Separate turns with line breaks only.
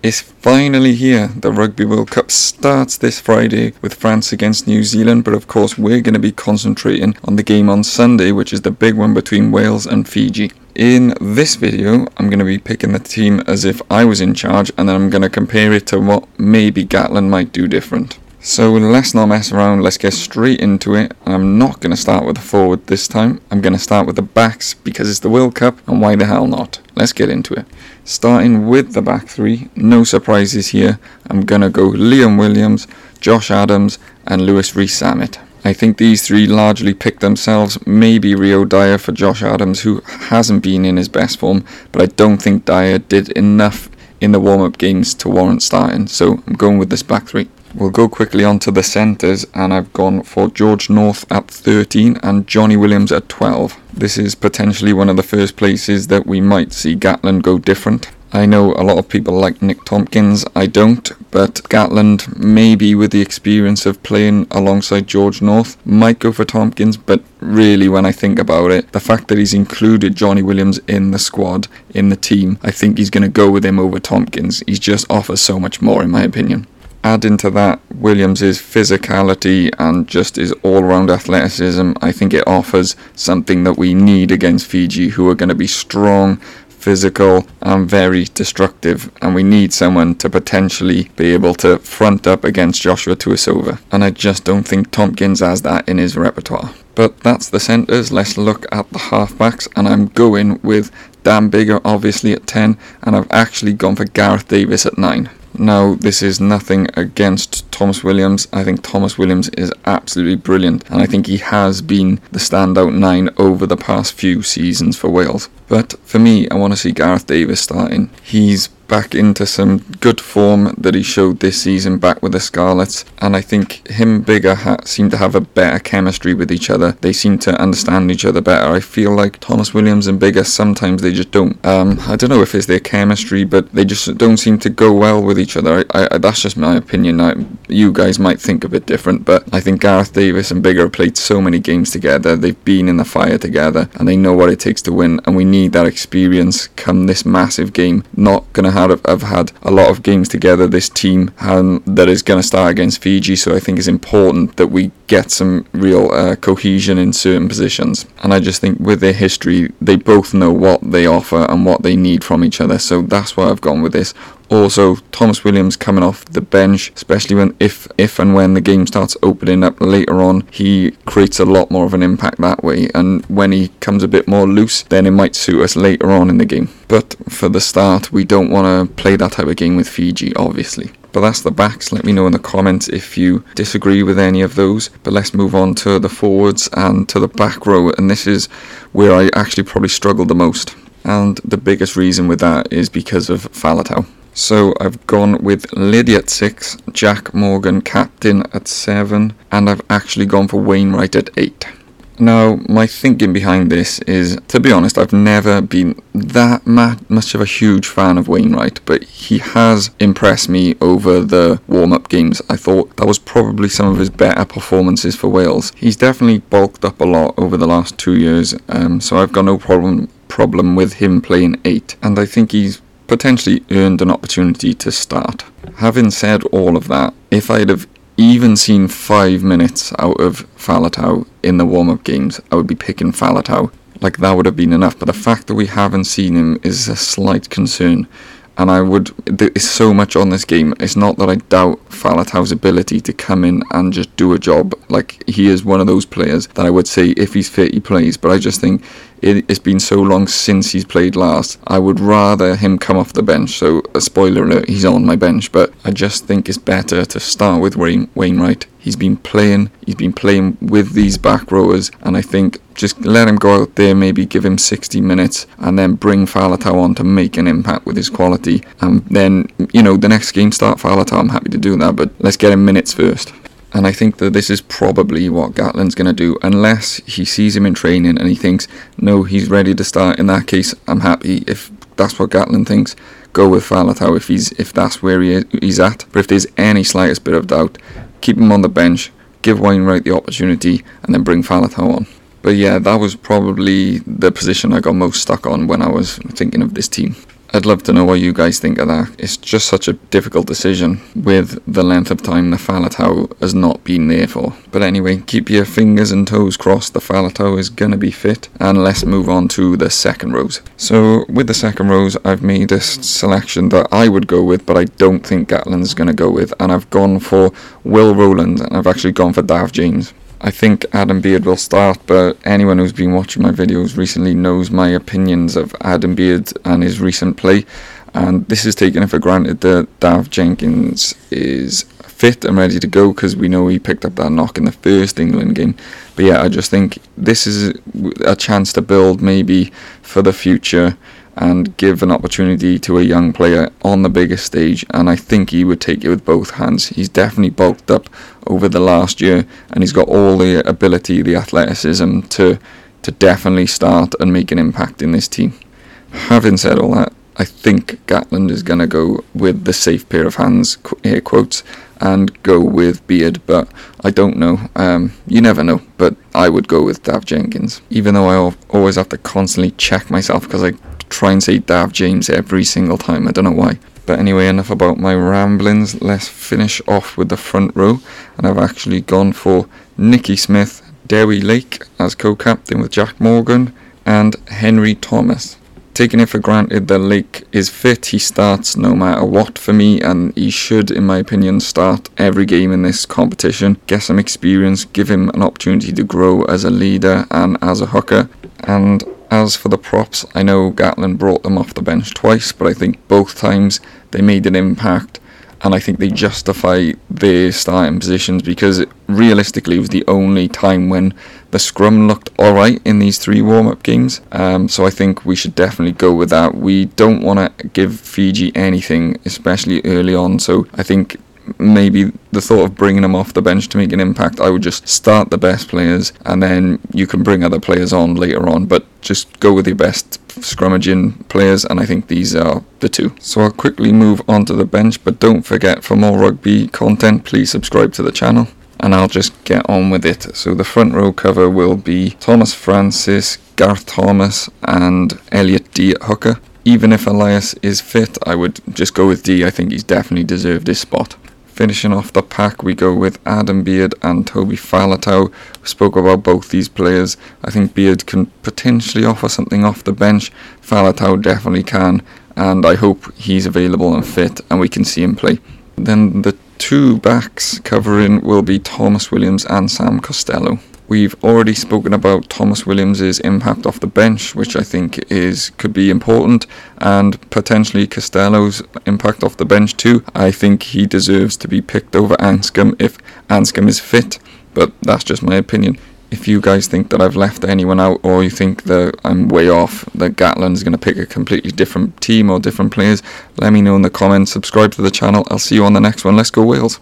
It's finally here. The Rugby World Cup starts this Friday with France against New Zealand, but of course, we're going to be concentrating on the game on Sunday, which is the big one between Wales and Fiji. In this video, I'm going to be picking the team as if I was in charge, and then I'm going to compare it to what maybe Gatland might do different. So let's not mess around, let's get straight into it. I'm not going to start with the forward this time. I'm going to start with the backs because it's the World Cup and why the hell not? Let's get into it. Starting with the back three, no surprises here. I'm going to go Liam Williams, Josh Adams and Louis Rees-Zammit. I think these three largely picked themselves, maybe Rio Dyer for Josh Adams who hasn't been in his best form, but I don't think Dyer did enough in the warm-up games to warrant starting, so I'm going with this back three. We'll go quickly on to the centres, and I've gone for George North at 13 and Johnny Williams at 12. This is potentially one of the first places that we might see Gatland go different. I know a lot of people like Nick Tompkins, I don't, but Gatland, maybe with the experience of playing alongside George North, might go for Tompkins, but really, when I think about it, the fact that he's included Johnny Williams in the squad, in the team, I think he's going to go with him over Tompkins. He just offers so much more, in my opinion add into that Williams's physicality and just his all-round athleticism, I think it offers something that we need against Fiji, who are going to be strong, physical, and very destructive. And we need someone to potentially be able to front up against Joshua Tuisova. And I just don't think Tompkins has that in his repertoire. But that's the centres. Let's look at the halfbacks, and I'm going with Dan Biggar, obviously at 10, and I've actually gone for Gareth Davies at 9. Now, this is nothing against Tomos Williams. I think Tomos Williams is absolutely brilliant, and I think he has been the standout nine over the past few seasons for Wales. But for me, I want to see Gareth Davies starting. He's back into some good form that he showed this season back with the Scarlets. And I think him and Biggar ha- seem to have a better chemistry with each other. They seem to understand each other better. I feel like Tomos Williams and Biggar sometimes they just don't. Um, I don't know if it's their chemistry, but they just don't seem to go well with each other. I, I, that's just my opinion. I, you guys might think a bit different, but I think Gareth Davies and Biggar have played so many games together. They've been in the fire together, and they know what it takes to win. And we need that experience come this massive game. Not gonna have, have had a lot of games together. This team that is going to start against Fiji, so I think it's important that we get some real uh, cohesion in certain positions. And I just think with their history, they both know what they offer and what they need from each other. So that's why I've gone with this. Also, Tomos Williams coming off the bench, especially when if if and when the game starts opening up later on, he creates a lot more of an impact that way. And when he comes a bit more loose, then it might suit us later on in the game. But for the start, we don't want to play that type of game with Fiji, obviously. But that's the backs. Let me know in the comments if you disagree with any of those. But let's move on to the forwards and to the back row. And this is where I actually probably struggled the most. And the biggest reason with that is because of Faletau. So I've gone with Lydiate 6, Jac Morgan captain at 7, and I've actually gone for Wainwright at 8. Now, my thinking behind this is, to be honest, I've never been that much of a huge fan of Wainwright, but he has impressed me over the warm up games. I thought that was probably some of his better performances for Wales. He's definitely bulked up a lot over the last two years, um, so I've got no problem problem with him playing 8, and I think he's potentially earned an opportunity to start. Having said all of that, if I'd have even seen five minutes out of Faletau in the warm up games, I would be picking Faletau. Like that would have been enough. But the fact that we haven't seen him is a slight concern. And I would, there is so much on this game. It's not that I doubt Faletau's ability to come in and just do a job. Like, he is one of those players that I would say if he's fit, he plays. But I just think it, has been so long since he's played last. I would rather him come off the bench. So, a spoiler alert, he's on my bench. But I just think it's better to start with Wainwright. He's been playing, he's been playing with these back rowers, and I think just let him go out there, maybe give him 60 minutes, and then bring Faletau on to make an impact with his quality. And then, you know, the next game start Faletau, I'm happy to do that, but let's get him minutes first. And I think that this is probably what Gatland's going to do, unless he sees him in training and he thinks, no, he's ready to start. In that case, I'm happy. If that's what Gatland thinks, go with Faletau if he's if that's where he is, he's at. But if there's any slightest bit of doubt, keep him on the bench, give Wainwright the opportunity, and then bring Faletau on. But yeah, that was probably the position I got most stuck on when I was thinking of this team. I'd love to know what you guys think of that. It's just such a difficult decision with the length of time the Faletau has not been there for. But anyway, keep your fingers and toes crossed the Faletau is going to be fit. And let's move on to the second rows. So with the second rows, I've made a selection that I would go with, but I don't think Gatland's going to go with. And I've gone for Will Rowland, and I've actually gone for Dav James. I think Adam Beard will start, but anyone who's been watching my videos recently knows my opinions of Adam Beard and his recent play. And this is taken for granted that Dav Jenkins is fit and ready to go because we know he picked up that knock in the first England game. But yeah, I just think this is a chance to build maybe for the future and give an opportunity to a young player on the biggest stage. And I think he would take it with both hands. He's definitely bulked up over the last year, and he's got all the ability, the athleticism to to definitely start and make an impact in this team. Having said all that, I think Gatland is going to go with the safe pair of hands, air quotes, and go with Beard, but I don't know. Um, you never know, but I would go with Dav Jenkins, even though I always have to constantly check myself because I try and say Dav James every single time. I don't know why. But anyway, enough about my ramblings. Let's finish off with the front row. And I've actually gone for Nicky Smith, Dewi Lake as co captain with Jac Morgan, and Henry Thomas. Taking it for granted that Lake is fit, he starts no matter what for me, and he should, in my opinion, start every game in this competition. Get some experience, give him an opportunity to grow as a leader and as a hooker. And as for the props, I know Gatland brought them off the bench twice, but I think both times they made an impact and I think they justify their starting positions because it, realistically it was the only time when the scrum looked alright in these three warm up games. Um, so I think we should definitely go with that. We don't want to give Fiji anything, especially early on. So I think maybe the thought of bringing them off the bench to make an impact, I would just start the best players and then you can bring other players on later on. But just go with your best scrummaging players, and I think these are the two. So I'll quickly move on to the bench, but don't forget for more rugby content, please subscribe to the channel. And I'll just get on with it. So the front row cover will be Tomas Francis, Garth Thomas, and Elliot at hooker. Even if Elias is fit, I would just go with Dee. I think he's definitely deserved this spot. Finishing off the pack, we go with Adam Beard and Toby Faletau. We spoke about both these players. I think Beard can potentially offer something off the bench. Faletau definitely can, and I hope he's available and fit and we can see him play. Then the two backs covering will be Tomos Williams and Sam Costelow. We've already spoken about Tomos Williams's impact off the bench, which I think is could be important, and potentially Costelow's impact off the bench too. I think he deserves to be picked over Anscombe if Anscombe is fit, but that's just my opinion. If you guys think that I've left anyone out, or you think that I'm way off, that Gatland's going to pick a completely different team or different players, let me know in the comments. Subscribe to the channel. I'll see you on the next one. Let's go Wales.